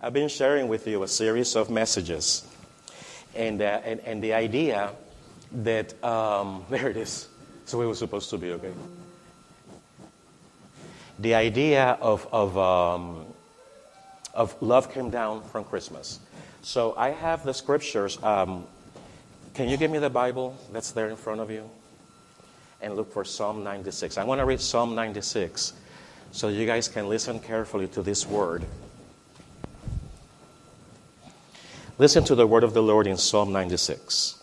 I've been sharing with you a series of messages. And, uh, and, and the idea that, um, there it is. So it was supposed to be, okay? The idea of, of, um, of love came down from Christmas. So I have the scriptures. Um, can you give me the Bible that's there in front of you? And look for Psalm 96. I want to read Psalm 96 so you guys can listen carefully to this word. Listen to the word of the Lord in Psalm 96.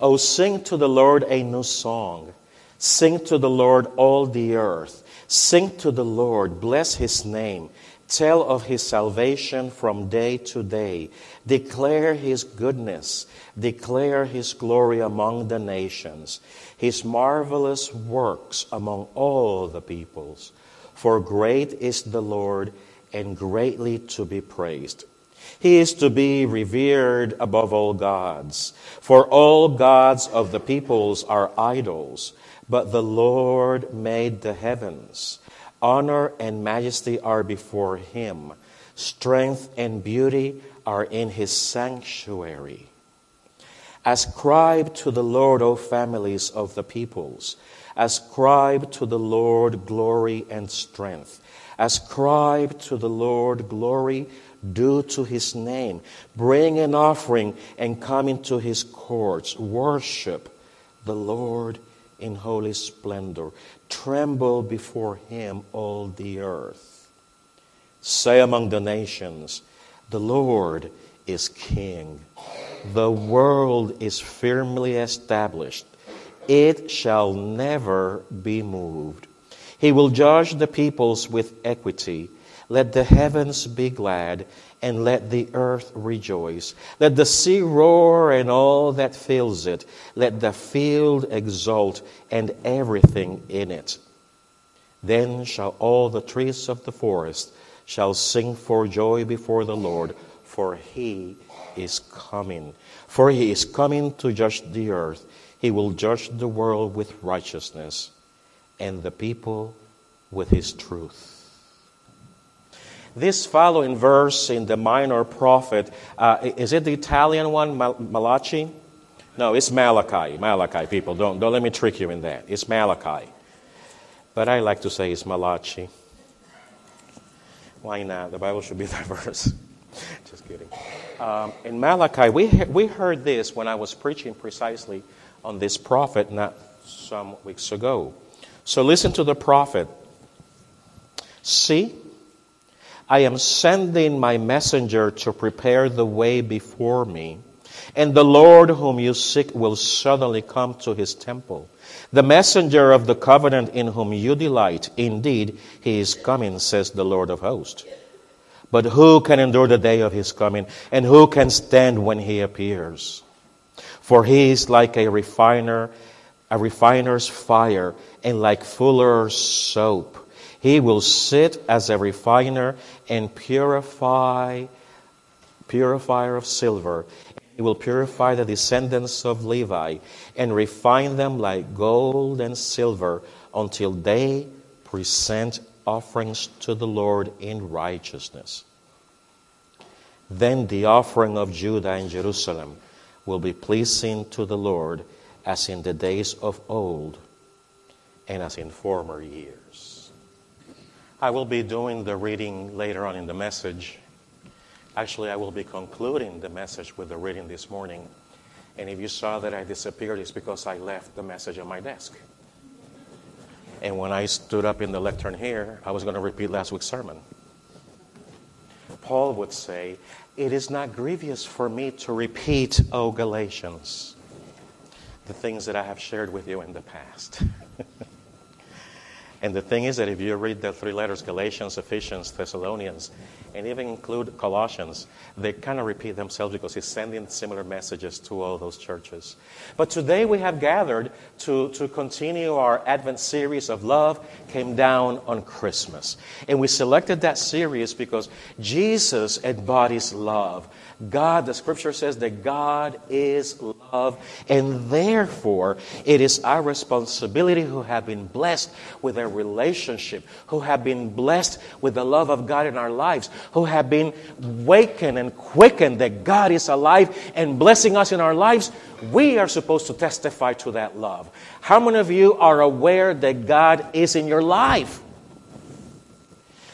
Oh, sing to the Lord a new song. Sing to the Lord all the earth. Sing to the Lord, bless his name. Tell of his salvation from day to day. Declare his goodness. Declare his glory among the nations. His marvelous works among all the peoples. For great is the Lord and greatly to be praised. He is to be revered above all gods. For all gods of the peoples are idols, but the Lord made the heavens. Honor and majesty are before him. Strength and beauty are in his sanctuary. Ascribe to the Lord, O families of the peoples. Ascribe to the Lord glory and strength. Ascribe to the Lord glory due to his name. Bring an offering and come into his courts. Worship the Lord in holy splendor. Tremble before him, all the earth. Say among the nations, The Lord is king. The world is firmly established it shall never be moved. He will judge the peoples with equity. Let the heavens be glad, and let the earth rejoice. Let the sea roar and all that fills it. Let the field exult and everything in it. Then shall all the trees of the forest shall sing for joy before the Lord, for he is coming. For he is coming to judge the earth. He will judge the world with righteousness and the people with his truth. This following verse in the minor prophet, uh, is it the Italian one, Mal- Malachi? No, it's Malachi. Malachi, people. Don't, don't let me trick you in that. It's Malachi. But I like to say it's Malachi. Why not? The Bible should be that verse. Just kidding. Um, in Malachi, we, we heard this when I was preaching precisely on this prophet not some weeks ago. So listen to the prophet. See, I am sending my messenger to prepare the way before me, and the Lord whom you seek will suddenly come to his temple. The messenger of the covenant in whom you delight, indeed, he is coming, says the Lord of hosts. But who can endure the day of his coming, and who can stand when he appears? For he is like a refiner, a refiner's fire, and like fuller's soap. He will sit as a refiner and purify, purifier of silver. He will purify the descendants of Levi and refine them like gold and silver until they present offerings to the Lord in righteousness. Then the offering of Judah and Jerusalem will be pleasing to the Lord as in the days of old and as in former years. I will be doing the reading later on in the message. Actually, I will be concluding the message with the reading this morning. And if you saw that I disappeared, it's because I left the message on my desk. And when I stood up in the lectern here, I was going to repeat last week's sermon. Paul would say, It is not grievous for me to repeat, O Galatians, the things that I have shared with you in the past. And the thing is that if you read the three letters Galatians, Ephesians, Thessalonians, and even include Colossians, they kind of repeat themselves because he's sending similar messages to all those churches. But today we have gathered to, to continue our Advent series of love came down on Christmas. And we selected that series because Jesus embodies love. God, the scripture says that God is love. Love, and therefore it is our responsibility who have been blessed with a relationship, who have been blessed with the love of God in our lives, who have been wakened and quickened that God is alive and blessing us in our lives. We are supposed to testify to that love. How many of you are aware that God is in your life?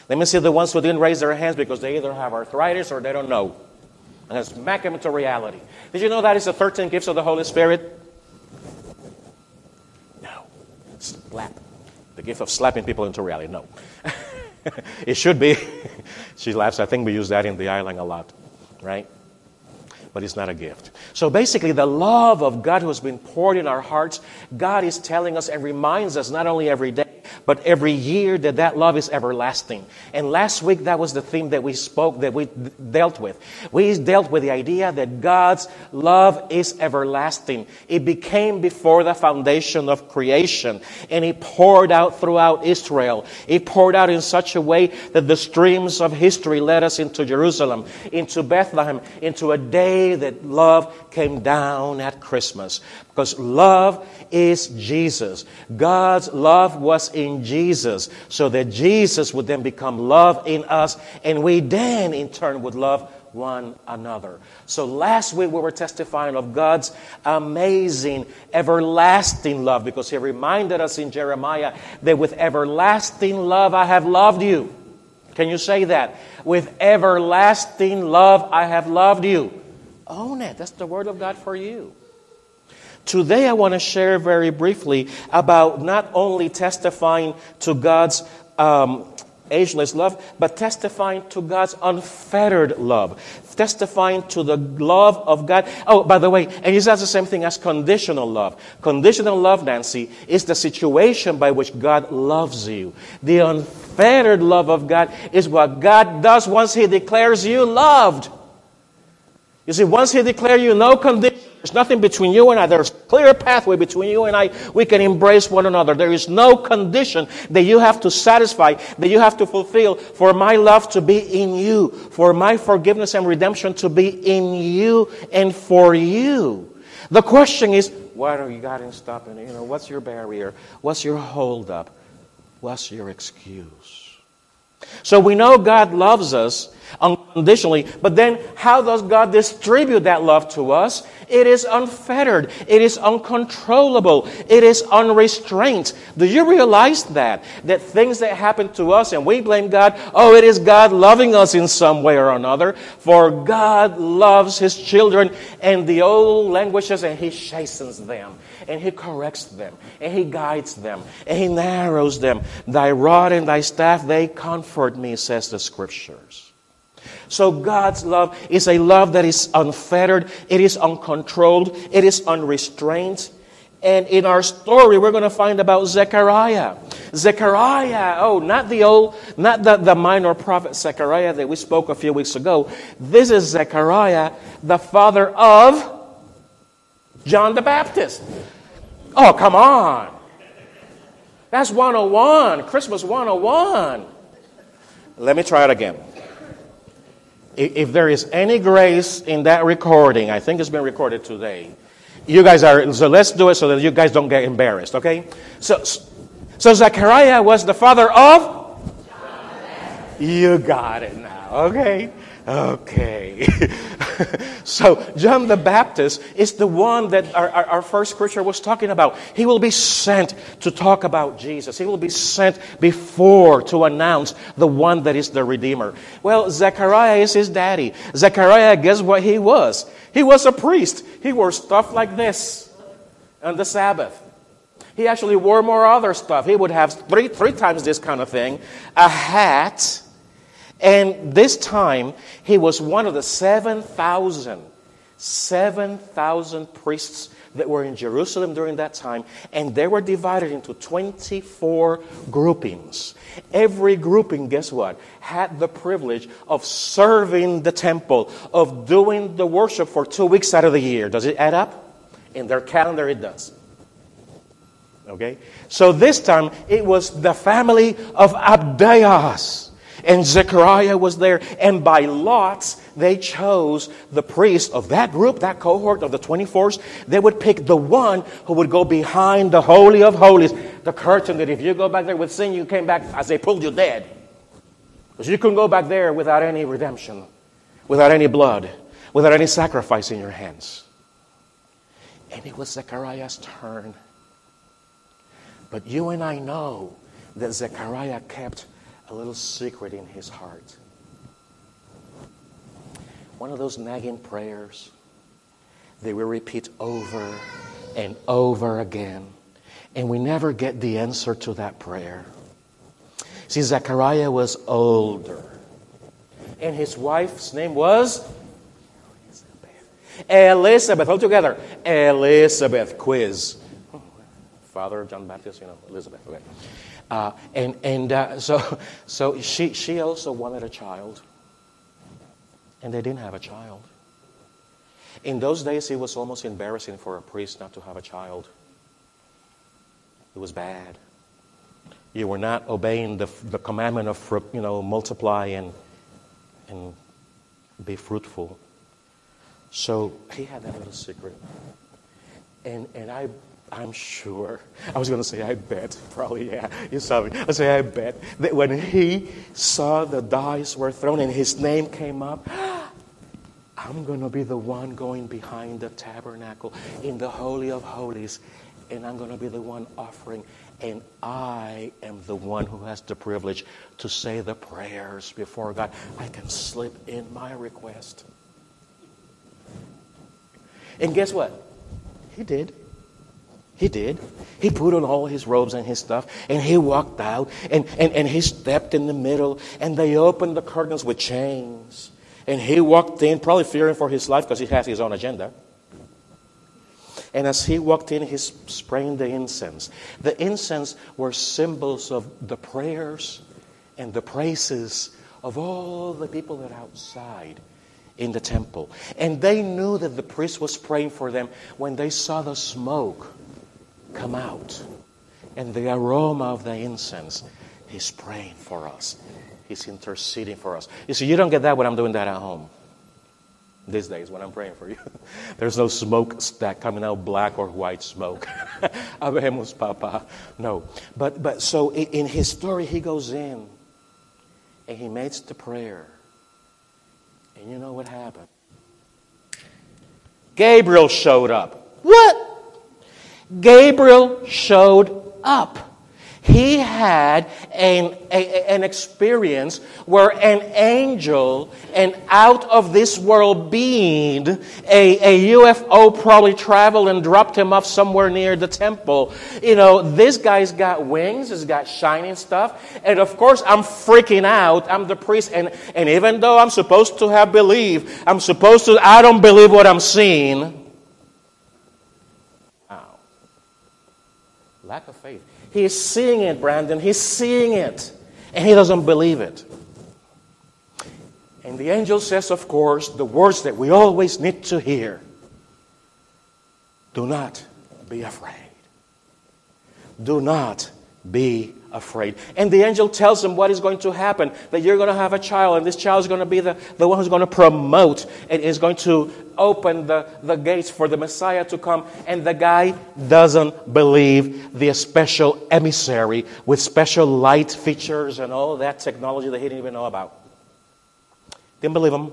Let me see the ones who didn't raise their hands because they either have arthritis or they don't know. And smack them into reality. Did you know that is the 13 gifts of the Holy Spirit? No. Slap. The gift of slapping people into reality. No. it should be. she laughs. I think we use that in the island a lot, right? But it's not a gift. So basically, the love of God who has been poured in our hearts, God is telling us and reminds us not only every day, but every year that that love is everlasting. And last week, that was the theme that we spoke, that we dealt with. We dealt with the idea that God's love is everlasting. It became before the foundation of creation, and it poured out throughout Israel. It poured out in such a way that the streams of history led us into Jerusalem, into Bethlehem, into a day that love came down at Christmas. Because love is Jesus. God's love was in Jesus, so that Jesus would then become love in us, and we then in turn would love one another. So last week we were testifying of God's amazing, everlasting love because He reminded us in Jeremiah that with everlasting love I have loved you. Can you say that? With everlasting love I have loved you. Own it. That's the word of God for you. Today, I want to share very briefly about not only testifying to God's um, ageless love, but testifying to God's unfettered love, testifying to the love of God. Oh, by the way, and he says the same thing as conditional love. Conditional love, Nancy, is the situation by which God loves you. The unfettered love of God is what God does once He declares you loved. You see, once He declares you no condition, there's nothing between you and I. There's a clear pathway between you and I. We can embrace one another. There is no condition that you have to satisfy, that you have to fulfill for my love to be in you, for my forgiveness and redemption to be in you and for you. The question is, what are you got in stopping? You know, what's your barrier? What's your holdup? What's your excuse? So we know God loves us unconditionally. But then, how does God distribute that love to us? It is unfettered. It is uncontrollable. It is unrestrained. Do you realize that? That things that happen to us and we blame God, oh, it is God loving us in some way or another. For God loves His children and the old languages and He chastens them and He corrects them and He guides them and He narrows them. Thy rod and thy staff, they comfort me, says the scriptures. So God's love is a love that is unfettered, it is uncontrolled, it is unrestrained. And in our story, we're going to find about Zechariah. Zechariah, oh, not the old, not the, the minor prophet Zechariah that we spoke a few weeks ago. This is Zechariah, the father of John the Baptist. Oh, come on. That's 101, Christmas 101. Let me try it again if there is any grace in that recording, I think it's been recorded today. You guys are, so let's do it so that you guys don't get embarrassed, okay? So, so Zechariah was the father of? You got it now, okay? Okay. so, John the Baptist is the one that our, our, our, first scripture was talking about. He will be sent to talk about Jesus. He will be sent before to announce the one that is the Redeemer. Well, Zechariah is his daddy. Zechariah, guess what he was? He was a priest. He wore stuff like this on the Sabbath. He actually wore more other stuff. He would have three, three times this kind of thing a hat and this time, he was one of the 7,000, 7,000 priests that were in Jerusalem during that time, and they were divided into 24 groupings. Every grouping, guess what, had the privilege of serving the temple, of doing the worship for two weeks out of the year. Does it add up? In their calendar, it does. Okay? So this time, it was the family of Abdias. And Zechariah was there. And by lots, they chose the priest of that group, that cohort of the 24s. They would pick the one who would go behind the Holy of Holies, the curtain that if you go back there with sin, you came back as they pulled you dead. Because you couldn't go back there without any redemption, without any blood, without any sacrifice in your hands. And it was Zechariah's turn. But you and I know that Zechariah kept a little secret in his heart. One of those nagging prayers they will repeat over and over again. And we never get the answer to that prayer. See, Zechariah was older. And his wife's name was Elizabeth. Elizabeth, all together. Elizabeth, quiz. Father John Baptist, you know, Elizabeth. Okay. Uh, and and uh, so, so she, she also wanted a child. And they didn't have a child. In those days, it was almost embarrassing for a priest not to have a child. It was bad. You were not obeying the, the commandment of, you know, multiply and, and be fruitful. So he had that little secret. And, and I I'm sure. I was going to say, I bet. Probably, yeah. You saw me. I say, I bet that when he saw the dice were thrown and his name came up, I'm going to be the one going behind the tabernacle in the Holy of Holies, and I'm going to be the one offering. And I am the one who has the privilege to say the prayers before God. I can slip in my request. And guess what? He did. He did. He put on all his robes and his stuff, and he walked out, and, and, and he stepped in the middle, and they opened the curtains with chains. And he walked in, probably fearing for his life because he has his own agenda. And as he walked in, he sprayed the incense. The incense were symbols of the prayers and the praises of all the people that are outside in the temple. And they knew that the priest was praying for them when they saw the smoke come out. And the aroma of the incense, He's praying for us. He's interceding for us. You see, you don't get that when I'm doing that at home. These days, when I'm praying for you, there's no smoke stack coming out, black or white smoke. Habemos, Papa. No. But, but so in his story, he goes in and he makes the prayer. And you know what happened? Gabriel showed up. What? Gabriel showed up. He had an, a, an experience where an angel, an out of this world being, a, a UFO probably traveled and dropped him off somewhere near the temple. You know, this guy's got wings, he's got shining stuff. And of course, I'm freaking out. I'm the priest. And, and even though I'm supposed to have believed, I'm supposed to, I don't believe what I'm seeing. Lack of faith. He's seeing it, Brandon. He's seeing it. And he doesn't believe it. And the angel says, of course, the words that we always need to hear Do not be afraid. Do not be afraid. And the angel tells him what is going to happen that you're going to have a child, and this child is going to be the, the one who's going to promote and is going to open the, the gates for the Messiah to come. And the guy doesn't believe the special emissary with special light features and all that technology that he didn't even know about. Didn't believe him.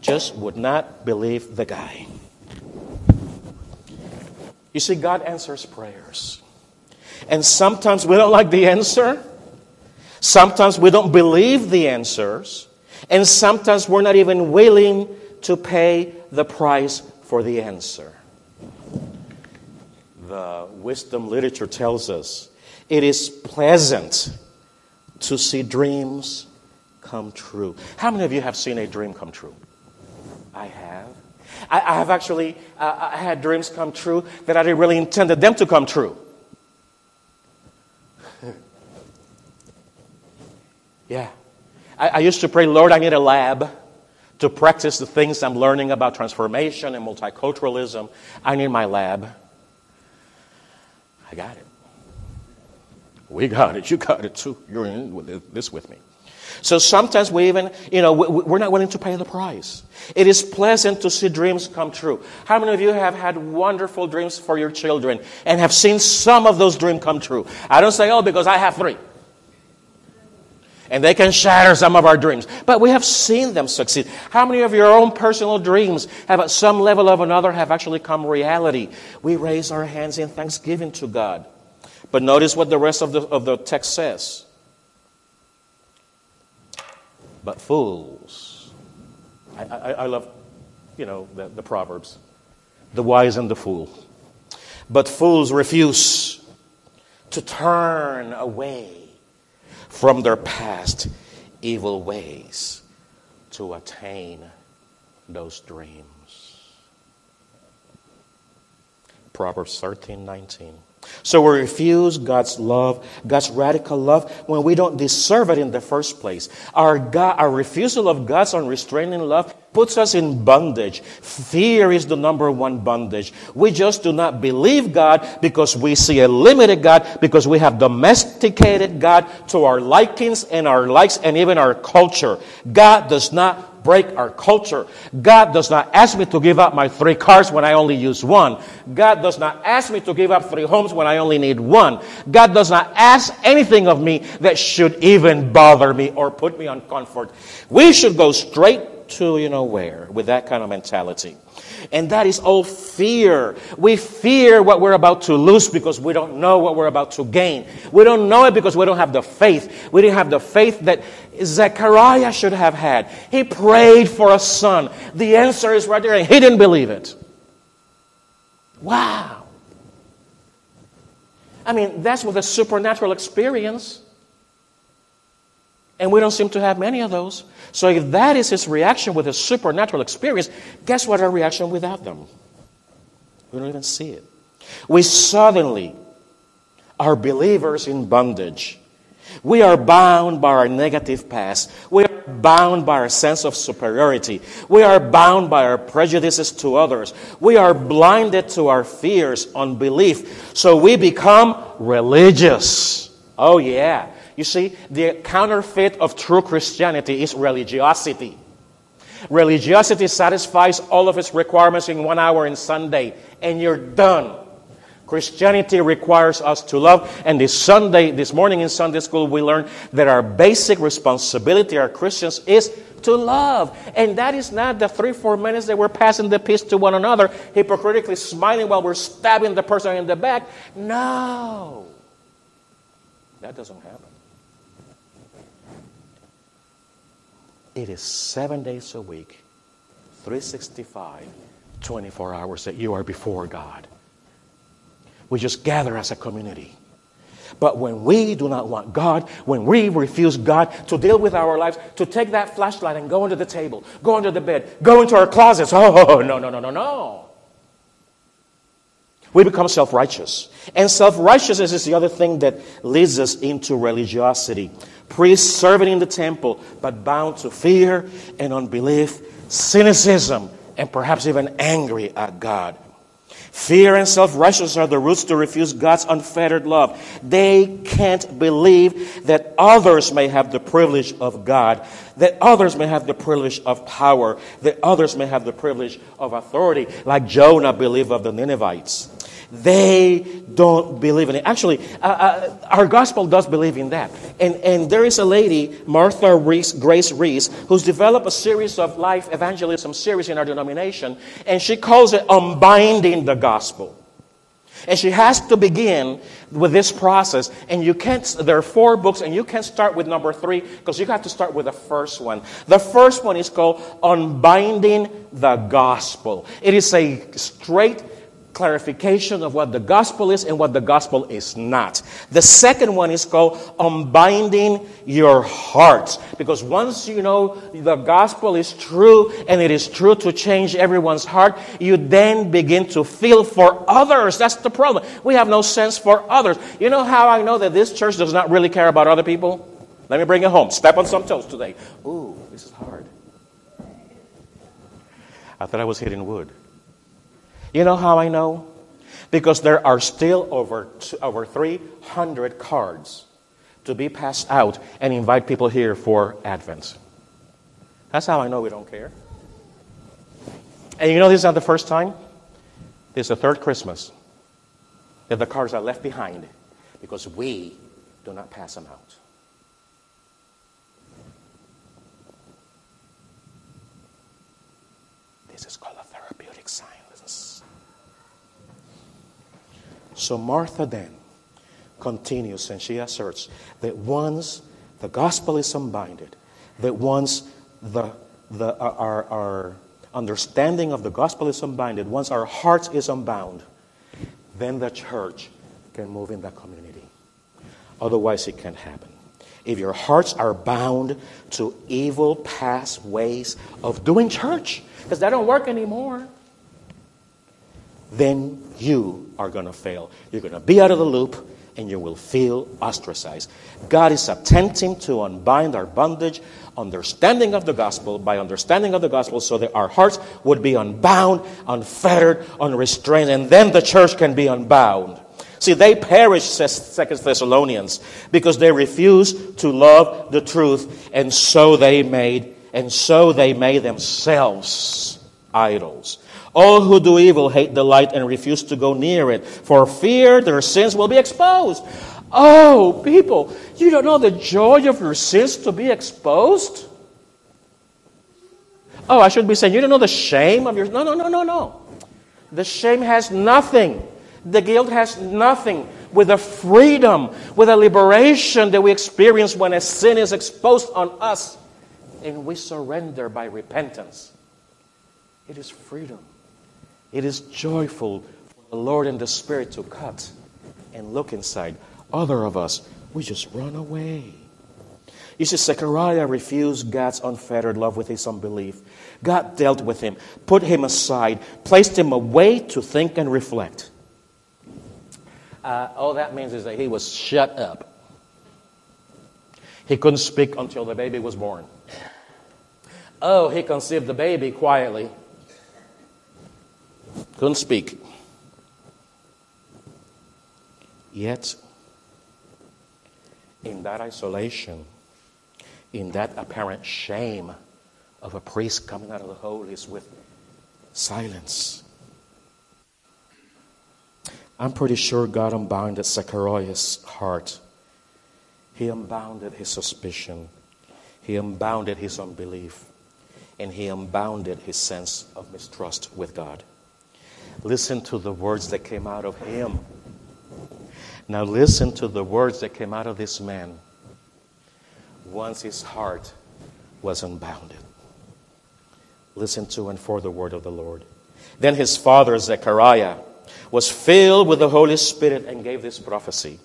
Just would not believe the guy. You see, God answers prayers. And sometimes we don't like the answer. Sometimes we don't believe the answers. And sometimes we're not even willing to pay the price for the answer. The wisdom literature tells us it is pleasant to see dreams come true. How many of you have seen a dream come true? I have. I, I have actually uh, I had dreams come true that I didn't really intended them to come true. yeah. I, I used to pray, Lord, I need a lab to practice the things I'm learning about transformation and multiculturalism. I need my lab. I got it. We got it. You got it too. You're in this with me. So sometimes we even, you know, we're not willing to pay the price. It is pleasant to see dreams come true. How many of you have had wonderful dreams for your children and have seen some of those dreams come true? I don't say, oh, because I have three. And they can shatter some of our dreams. But we have seen them succeed. How many of your own personal dreams have at some level or another have actually come reality? We raise our hands in thanksgiving to God. But notice what the rest of the, of the text says. But fools. I, I, I love, you know, the, the Proverbs. The wise and the fool. But fools refuse to turn away from their past evil ways to attain those dreams. Proverbs 13 19. So we refuse God's love, God's radical love, when we don't deserve it in the first place. Our, God, our refusal of God's unrestraining love puts us in bondage. Fear is the number one bondage. We just do not believe God because we see a limited God, because we have domesticated God to our likings and our likes and even our culture. God does not break our culture. God does not ask me to give up my three cars when I only use one. God does not ask me to give up three homes when I only need one. God does not ask anything of me that should even bother me or put me on comfort. We should go straight to you know where with that kind of mentality. And that is all fear. We fear what we're about to lose because we don't know what we're about to gain. We don't know it because we don't have the faith. We didn't have the faith that Zechariah should have had. He prayed for a son. The answer is right there, and he didn't believe it. Wow. I mean, that's with a supernatural experience. And we don't seem to have many of those. So if that is his reaction with a supernatural experience, guess what our reaction without them? We don't even see it. We suddenly are believers in bondage. We are bound by our negative past. We are bound by our sense of superiority. We are bound by our prejudices to others. We are blinded to our fears, unbelief. So we become religious. Oh, yeah. You see, the counterfeit of true Christianity is religiosity. Religiosity satisfies all of its requirements in one hour in Sunday, and you're done. Christianity requires us to love. And this Sunday, this morning in Sunday school, we learned that our basic responsibility, as Christians, is to love. And that is not the three, four minutes that we're passing the peace to one another, hypocritically smiling while we're stabbing the person in the back. No. That doesn't happen. It is seven days a week, 365, 24 hours that you are before God. We just gather as a community. But when we do not want God, when we refuse God to deal with our lives, to take that flashlight and go under the table, go under the bed, go into our closets, oh, no, no, no, no, no. We become self righteous. And self righteousness is the other thing that leads us into religiosity priests serving in the temple, but bound to fear and unbelief, cynicism, and perhaps even angry at God. Fear and self righteousness are the roots to refuse God's unfettered love. They can't believe that others may have the privilege of God, that others may have the privilege of power, that others may have the privilege of authority, like Jonah believed of the Ninevites. They don't believe in it. Actually, uh, uh, our gospel does believe in that. And, and there is a lady, Martha Reese, Grace Reese, who's developed a series of life evangelism series in our denomination, and she calls it Unbinding the Gospel. And she has to begin with this process. And you can't, there are four books, and you can't start with number three because you have to start with the first one. The first one is called Unbinding the Gospel. It is a straight clarification of what the gospel is and what the gospel is not. The second one is called unbinding your heart. Because once you know the gospel is true and it is true to change everyone's heart, you then begin to feel for others. That's the problem. We have no sense for others. You know how I know that this church does not really care about other people? Let me bring it home. Step on some toes today. Ooh, this is hard. I thought I was hitting wood. You know how I know? Because there are still over, over 300 cards to be passed out and invite people here for Advent. That's how I know we don't care. And you know, this is not the first time. This is the third Christmas that the cards are left behind because we do not pass them out. This is called a therapeutic silence. So Martha then continues and she asserts that once the gospel is unbinded, that once the, the, our, our understanding of the gospel is unbinded, once our hearts is unbound, then the church can move in that community. Otherwise, it can't happen. If your hearts are bound to evil past ways of doing church, because that don't work anymore, then you are going to fail. You're going to be out of the loop and you will feel ostracized. God is attempting to unbind our bondage, understanding of the gospel, by understanding of the gospel, so that our hearts would be unbound, unfettered, unrestrained, and then the church can be unbound. See, they perished, says Second Thessalonians, because they refused to love the truth, and so they made, and so they made themselves idols. All who do evil hate the light and refuse to go near it, for fear their sins will be exposed. Oh, people, you don't know the joy of your sins to be exposed? Oh, I should be saying, you don't know the shame of your. No, no, no, no, no. The shame has nothing. The guilt has nothing with the freedom, with the liberation that we experience when a sin is exposed on us and we surrender by repentance. It is freedom. It is joyful for the Lord and the Spirit to cut and look inside. Other of us, we just run away. You see, Zechariah refused God's unfettered love with his unbelief. God dealt with him, put him aside, placed him away to think and reflect. Uh, all that means is that he was shut up. He couldn't speak until the baby was born. Oh, he conceived the baby quietly couldn't speak. Yet, in that isolation, in that apparent shame of a priest coming out of the holies with silence, I'm pretty sure God unbounded Zechariah's heart. He unbounded his suspicion. He unbounded his unbelief. And he unbounded his sense of mistrust with God. Listen to the words that came out of him. Now, listen to the words that came out of this man once his heart was unbounded. Listen to and for the word of the Lord. Then his father, Zechariah, was filled with the Holy Spirit and gave this prophecy.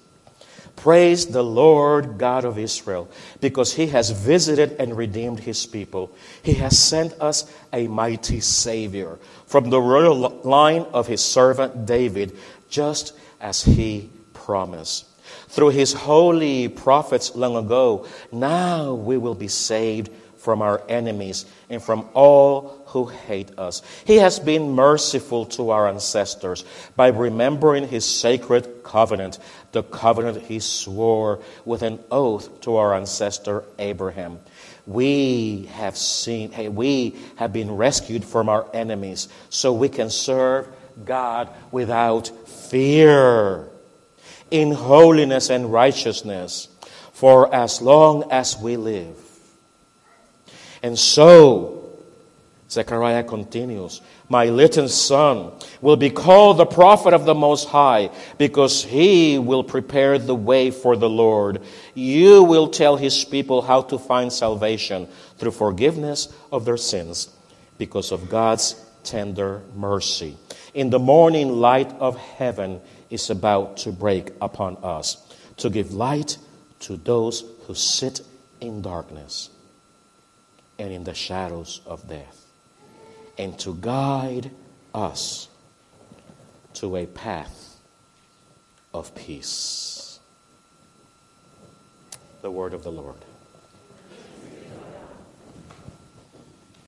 Praise the Lord God of Israel, because he has visited and redeemed his people. He has sent us a mighty Savior from the royal line of his servant David, just as he promised. Through his holy prophets long ago, now we will be saved from our enemies and from all who hate us. He has been merciful to our ancestors by remembering his sacred covenant, the covenant he swore with an oath to our ancestor Abraham. We have seen, hey, we have been rescued from our enemies so we can serve God without fear in holiness and righteousness for as long as we live. And so, Zechariah continues, My little son will be called the prophet of the Most High because he will prepare the way for the Lord. You will tell his people how to find salvation through forgiveness of their sins because of God's tender mercy. In the morning, light of heaven is about to break upon us to give light to those who sit in darkness and in the shadows of death, and to guide us to a path of peace. The word of the Lord.